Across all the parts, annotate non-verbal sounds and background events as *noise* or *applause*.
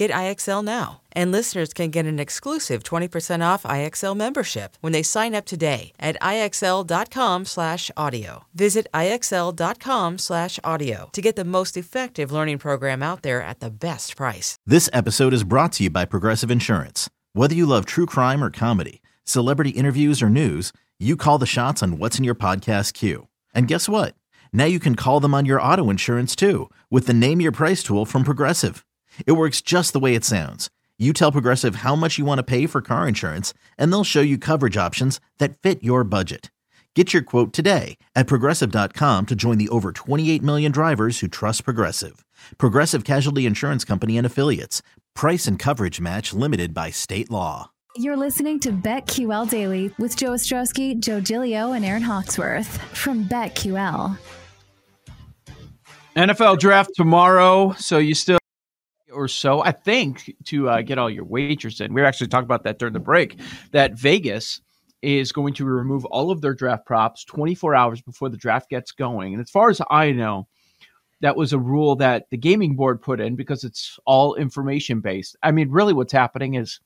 Get IXL now. And listeners can get an exclusive 20% off IXL membership when they sign up today at IXL.com/audio. Visit IXL.com/audio to get the most effective learning program out there at the best price. This episode is brought to you by Progressive Insurance. Whether you love true crime or comedy, celebrity interviews or news, you call the shots on what's in your podcast queue. And guess what? Now you can call them on your auto insurance too with the Name Your Price tool from Progressive. It works just the way it sounds. You tell Progressive how much you want to pay for car insurance, and they'll show you coverage options that fit your budget. Get your quote today at progressive.com to join the over 28 million drivers who trust Progressive. Progressive Casualty Insurance Company and Affiliates. Price and coverage match limited by state law. You're listening to BetQL Daily with Joe Ostrowski, Joe Gilio, and Aaron Hawksworth from BetQL. NFL draft tomorrow, so you still or so I think to uh, get all your wagers in. We were actually talking about that during the break. That Vegas is going to remove all of their draft props 24 hours before the draft gets going. And as far as I know, that was a rule that the gaming board put in because it's all information based. I mean, really, what's happening is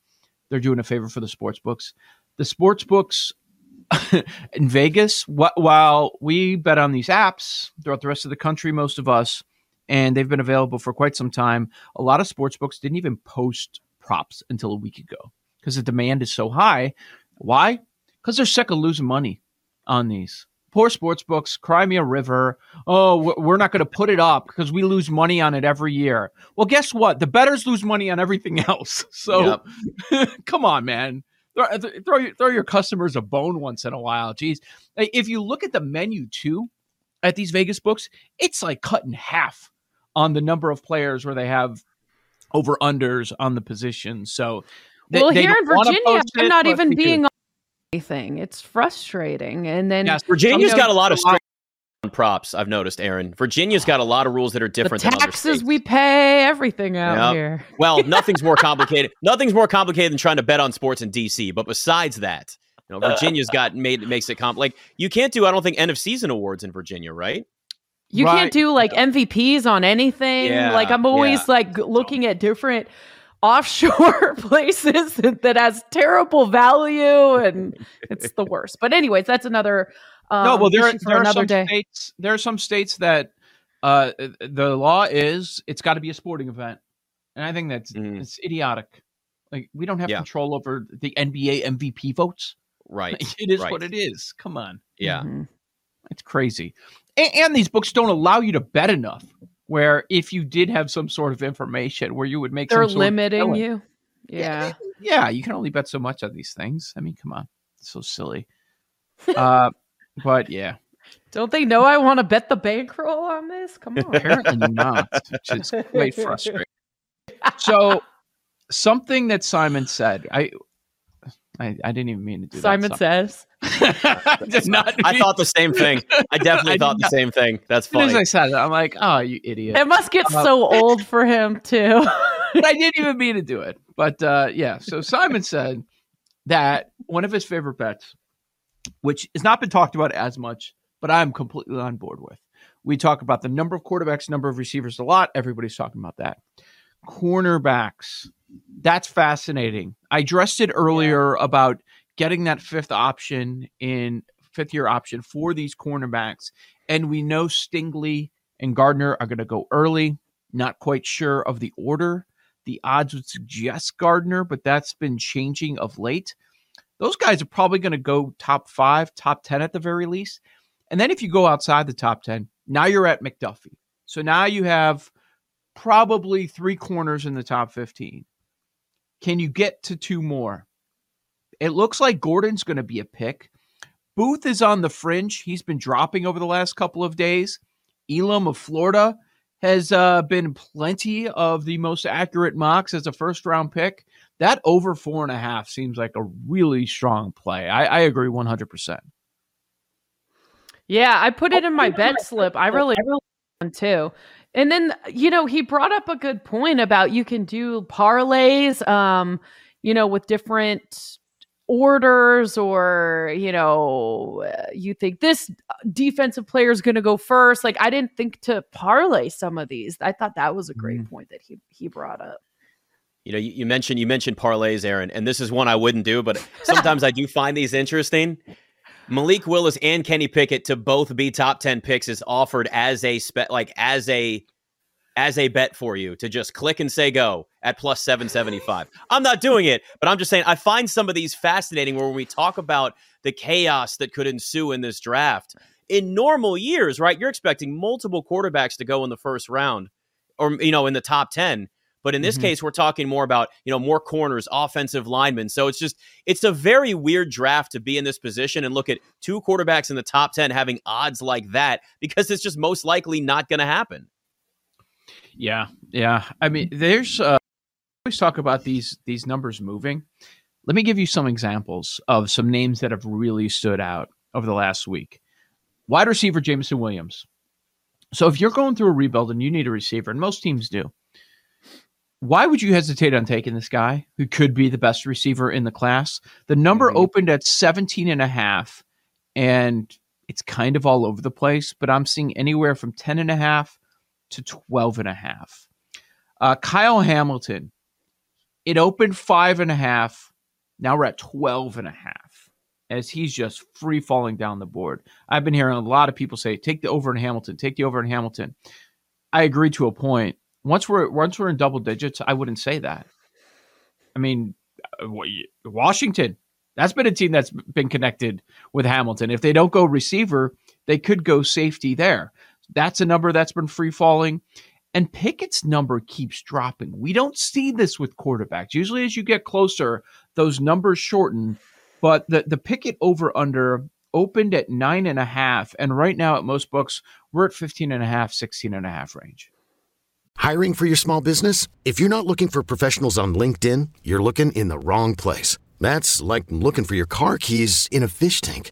they're doing a favor for the sports books. The sports books *laughs* in Vegas, wh- while we bet on these apps throughout the rest of the country, most of us, and they've been available for quite some time. A lot of sports books didn't even post props until a week ago because the demand is so high. Why? Because they're sick of losing money on these. Poor sports books, cry me a river. Oh, we're not going to put it up because we lose money on it every year. Well, guess what? The bettors lose money on everything else. *laughs* So yep. *laughs* come on, man. Throw, throw, your, throw your customers a bone once in a while. Jeez. If you look at the menu too at these Vegas books, it's like cut in half on the number of players where they have over unders on the position. So, they, well, here in Virginia, I'm not even being on anything. It's frustrating. And then yes, Virginia's got a lot of strict props. I've noticed, Aaron. Virginia's got a lot of rules that are different. The taxes we pay, everything out yep. here. *laughs* well, nothing's more *laughs* complicated. nothing's more complicated than trying to bet on sports in DC. But besides that, you know, uh. Virginia's got made makes it comp like you can't do. I don't think end of season awards in Virginia, right? You right. can't do like MVPs on anything. Yeah, like I'm always yeah. like looking at different offshore *laughs* places that has terrible value and it's the worst. But anyways, that's another um, No, well there, there are some day. states there are some states that uh, the law is it's got to be a sporting event. And I think that's mm. it's idiotic. Like we don't have yeah. control over the NBA MVP votes. Right. *laughs* it is right. what it is. Come on. Yeah. Mm-hmm. It's crazy and, and these books don't allow you to bet enough. Where if you did have some sort of information where you would make, they're limiting you. Yeah. yeah, yeah, you can only bet so much on these things. I mean, come on, it's so silly. *laughs* uh, but yeah, don't they know I want to bet the bankroll on this? Come on. Apparently not, which is quite frustrating. So, something that Simon said, I I, I didn't even mean to do Simon that. Simon *laughs* says. not I thought the same thing. I definitely I thought the same thing. That's funny. As I said it, I'm like, oh, you idiot. It must get uh, so old for him too. *laughs* I didn't even mean to do it. But uh, yeah, so Simon said that one of his favorite bets, which has not been talked about as much, but I'm completely on board with. We talk about the number of quarterbacks, number of receivers a lot. Everybody's talking about that. Cornerbacks. That's fascinating. I addressed it earlier yeah. about getting that fifth option in fifth year option for these cornerbacks. And we know Stingley and Gardner are going to go early. Not quite sure of the order. The odds would suggest Gardner, but that's been changing of late. Those guys are probably going to go top five, top 10 at the very least. And then if you go outside the top 10, now you're at McDuffie. So now you have probably three corners in the top 15. Can you get to two more? It looks like Gordon's going to be a pick. Booth is on the fringe. He's been dropping over the last couple of days. Elam of Florida has uh, been plenty of the most accurate mocks as a first round pick. That over four and a half seems like a really strong play. I, I agree 100%. Yeah, I put it in my bet slip. I really, I really too. And then, you know, he brought up a good point about you can do parlays, um, you know, with different orders or you know uh, you think this defensive player is going to go first like i didn't think to parlay some of these. I thought that was a great mm. point that he he brought up. You know you, you, mentioned you mentioned parlays aaron and this is one i wouldn't do but sometimes i do *laughs* find these interesting. Malik willis and kenny pickett to both be top 10 picks is offered as a spe- like as a as a bet for you to just click and say go at plus 775. I'm not doing it, but I'm just saying I find some of these fascinating where when we talk about the chaos that could ensue in this draft. In normal years, right, you're expecting multiple quarterbacks to go in the first round or you know in the top 10. But in this mm-hmm. case, we're talking more about, you know, more corners, offensive linemen. So it's just, it's a very weird draft to be in this position and look at two quarterbacks in the top 10 having odds like that because it's just most likely not going to happen. Yeah, yeah. I mean, there's uh, always talk about these these numbers moving. Let me give you some examples of some names that have really stood out over the last week. Wide receiver Jameson Williams. So if you're going through a rebuild and you need a receiver, and most teams do, why would you hesitate on taking this guy who could be the best receiver in the class? The number mm-hmm. opened at 17 and a half, and it's kind of all over the place, but I'm seeing anywhere from 10 and a half to 12 and a half. Uh, Kyle Hamilton, it opened five and a half. Now we're at 12 and a half as he's just free falling down the board. I've been hearing a lot of people say, take the over in Hamilton, take the over in Hamilton. I agree to a point. Once we're once we're in double digits, I wouldn't say that. I mean, uh, Washington, that's been a team that's been connected with Hamilton. If they don't go receiver, they could go safety there. That's a number that's been free falling. And Pickett's number keeps dropping. We don't see this with quarterbacks. Usually, as you get closer, those numbers shorten. But the, the Pickett over under opened at nine and a half. And right now, at most books, we're at 15 and a half, 16 and a half range. Hiring for your small business? If you're not looking for professionals on LinkedIn, you're looking in the wrong place. That's like looking for your car keys in a fish tank.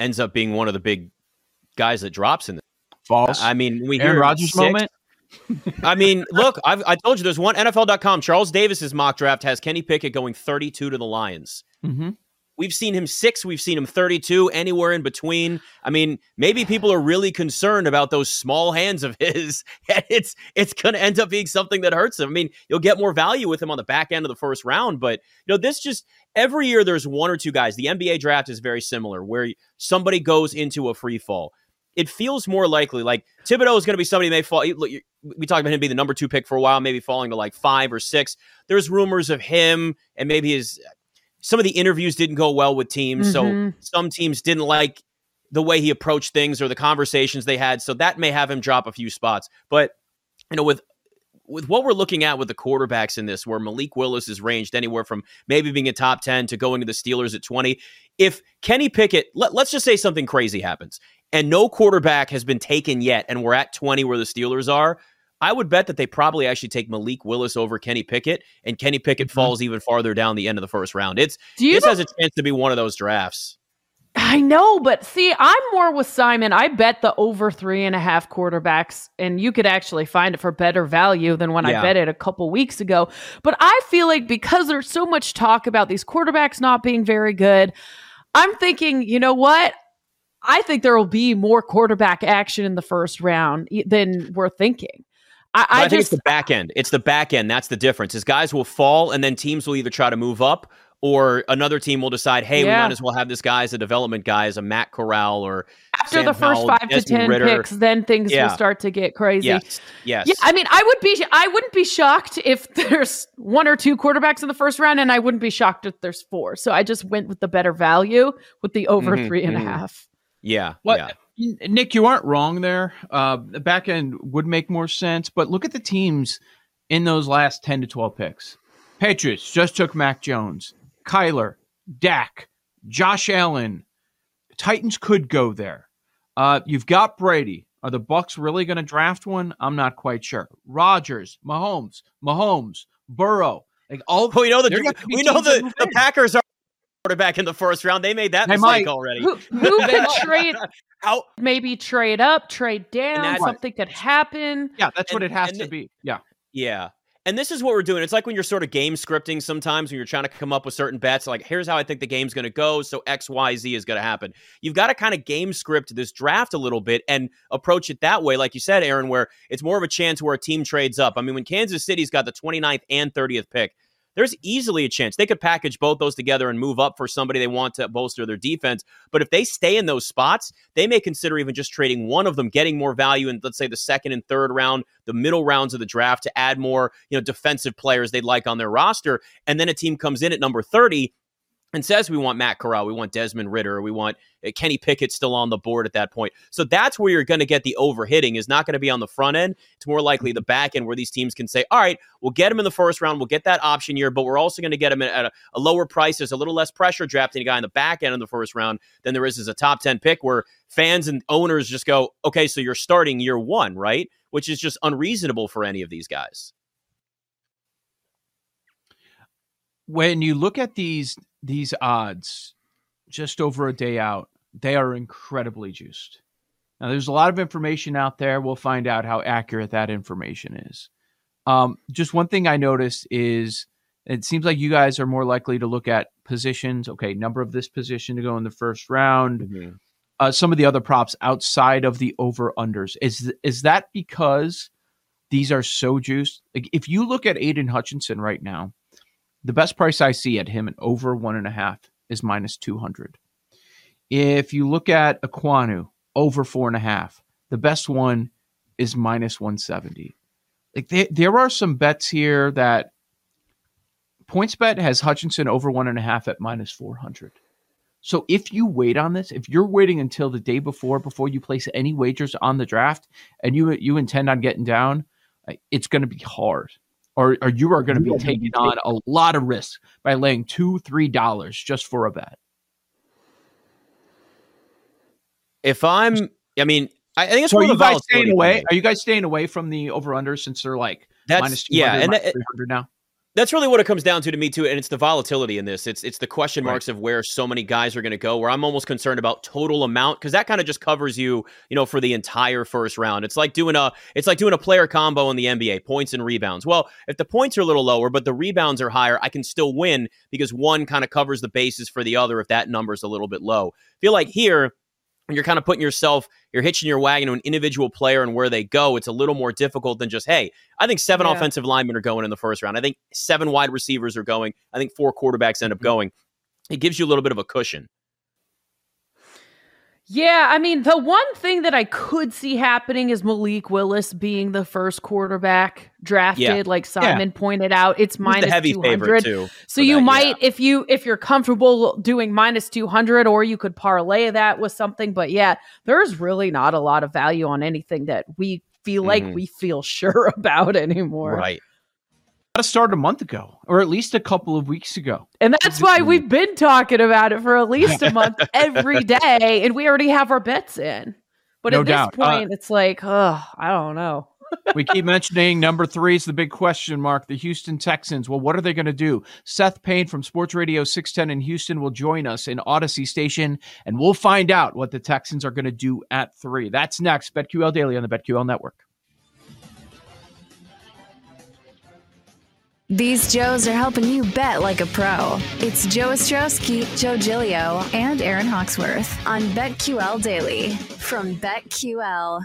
ends up being one of the big guys that drops in the false. I mean, we Aaron hear Rodgers moment. *laughs* I mean, look, I've, I told you there's one NFL.com. Charles Davis's mock draft has Kenny Pickett going 32 to the Lions. Mm-hmm. We've seen him six. We've seen him 32, anywhere in between. I mean, maybe people are really concerned about those small hands of *laughs* his. it's it's going to end up being something that hurts him. I mean, you'll get more value with him on the back end of the first round, but you know, this just every year there's one or two guys. The NBA draft is very similar, where somebody goes into a free fall. It feels more likely like Thibodeaux is going to be somebody may fall. We talked about him being the number two pick for a while, maybe falling to like five or six. There's rumors of him and maybe his some of the interviews didn't go well with teams. Mm-hmm. So some teams didn't like the way he approached things or the conversations they had. So that may have him drop a few spots. But you know, with with what we're looking at with the quarterbacks in this, where Malik Willis is ranged anywhere from maybe being a top 10 to going to the Steelers at 20. If Kenny Pickett, let, let's just say something crazy happens and no quarterback has been taken yet, and we're at 20 where the Steelers are, I would bet that they probably actually take Malik Willis over Kenny Pickett, and Kenny Pickett mm-hmm. falls even farther down the end of the first round. It's this has a chance to be one of those drafts. I know, but see, I'm more with Simon. I bet the over three and a half quarterbacks, and you could actually find it for better value than when yeah. I bet it a couple weeks ago. But I feel like because there's so much talk about these quarterbacks not being very good, I'm thinking, you know what? I think there will be more quarterback action in the first round than we're thinking. I, I, I just, think it's the back end. It's the back end. That's the difference. Is guys will fall, and then teams will either try to move up or another team will decide, hey, yeah. we might as well have this guy as a development guy, as a Matt Corral or after Sam the first Howell, five Desmond to ten Ridder. picks, then things yeah. will start to get crazy. Yes, yes. Yeah, I mean, I would be, I wouldn't be shocked if *laughs* there's one or two quarterbacks in the first round, and I wouldn't be shocked if there's four. So I just went with the better value with the over mm-hmm, three and mm-hmm. a half. Yeah, what? Yeah. Nick, you aren't wrong there. Uh, the back end would make more sense, but look at the teams in those last 10 to 12 picks. Patriots just took Mac Jones, Kyler, Dak, Josh Allen. Titans could go there. Uh, you've got Brady. Are the Bucs really going to draft one? I'm not quite sure. Rodgers, Mahomes, Mahomes, Burrow, like all. *laughs* We know the we know the, the Packers are quarterback in the first round. They made that they mistake might. already. Who, who *laughs* can trade? *laughs* How maybe trade up, trade down? Something could happen. Yeah, that's and, what it has to be. Yeah, yeah. And this is what we're doing. It's like when you're sort of game scripting sometimes when you're trying to come up with certain bets, like, here's how I think the game's going to go. So X, Y, Z is going to happen. You've got to kind of game script this draft a little bit and approach it that way. Like you said, Aaron, where it's more of a chance where a team trades up. I mean, when Kansas City's got the 29th and 30th pick, there's easily a chance they could package both those together and move up for somebody they want to bolster their defense. But if they stay in those spots, they may consider even just trading one of them, getting more value in, let's say, the second and third round, the middle rounds of the draft to add more, you know, defensive players they'd like on their roster. And then a team comes in at number 30 and says we want Matt Corral, we want Desmond Ridder, we want uh, Kenny Pickett still on the board at that point. So that's where you're going to get the overhitting is not going to be on the front end. It's more likely the back end where these teams can say, all right, we'll get him in the first round, we'll get that option year, but we're also going to get him at a, a, lower price. There's a little less pressure drafting a guy in the back end in the first round than there is as a top 10 pick where fans and owners just go, okay, so you're starting year one, right? Which is just unreasonable for any of these guys. When you look at these these odds just over a day out, they are incredibly juiced. Now, there's a lot of information out there. We'll find out how accurate that information is. Um, just one thing I noticed is it seems like you guys are more likely to look at positions. Okay, number of this position to go in the first round. Mm-hmm. Uh, some of the other props outside of the over unders. Is is that because these are so juiced? Like if you look at Aidan Hutchinson right now, the best price I see at him at over one and a half is minus 200. If you look at Ekwonu, over four and a half, the best one is minus 170. Like they, there are some bets here that PointsBet has Hutchinson over one and a half at minus 400. So if you wait on this, if you're waiting until the day before before you place any wagers on the draft and you you intend on getting down, uh, it's going to be hard or, or you are going to be taking on a lot of risk by laying two, three dollars just for a bet. If I'm, I mean, I think it's so are you guys staying away. Are you guys staying away from the over under since they're like that's minus yeah, and that, now? That's really what it comes down to to me too and it's the volatility in this. It's it's the question marks right. of where so many guys are going to go where i'm almost concerned about total amount because that kind of just covers you you know for the entire first round. It's like doing a it's like doing a player combo in the nba points and rebounds. Well if the points are a little lower but the rebounds are higher i can still win because one kind of covers the bases for the other if that number's a little bit low. I feel like here you're kind of putting yourself, you're hitching your wagon to an individual player and where they go. It's a little more difficult than just, hey, I think seven yeah. offensive linemen are going in the first round. I think seven wide receivers are going. I think four quarterbacks end up mm-hmm. going. It gives you a little bit of a cushion. Yeah, I mean, the one thing that I could see happening is Malik Willis being the first quarterback drafted, yeah. like Simon yeah. pointed out. It's minus heavy 200. Too, so you that, might yeah. if you if you're comfortable doing minus 200 or you could parlay that with something, but yeah, there's really not a lot of value on anything that we feel like mm-hmm. we feel sure *laughs* about anymore. Right to start a month ago or at least a couple of weeks ago. And that's why we've been talking about it for at least a *laughs* month every day. And we already have our bets in. But no at doubt. this uh, point, uh, it's like, oh, I don't know. We keep mentioning number three is the big question mark the Houston Texans. Well, what are they going to do? Seth Payne from Sports Radio 610 in Houston will join us in Odyssey Station, and we'll find out what the Texans are going to do at three. That's next. BetQL Daily on the BetQL Network. These Joes are helping you bet like a pro. It's Joe Ostrowski, Joe Gilio, and Aaron Hawksworth on BetQL Daily from BetQL.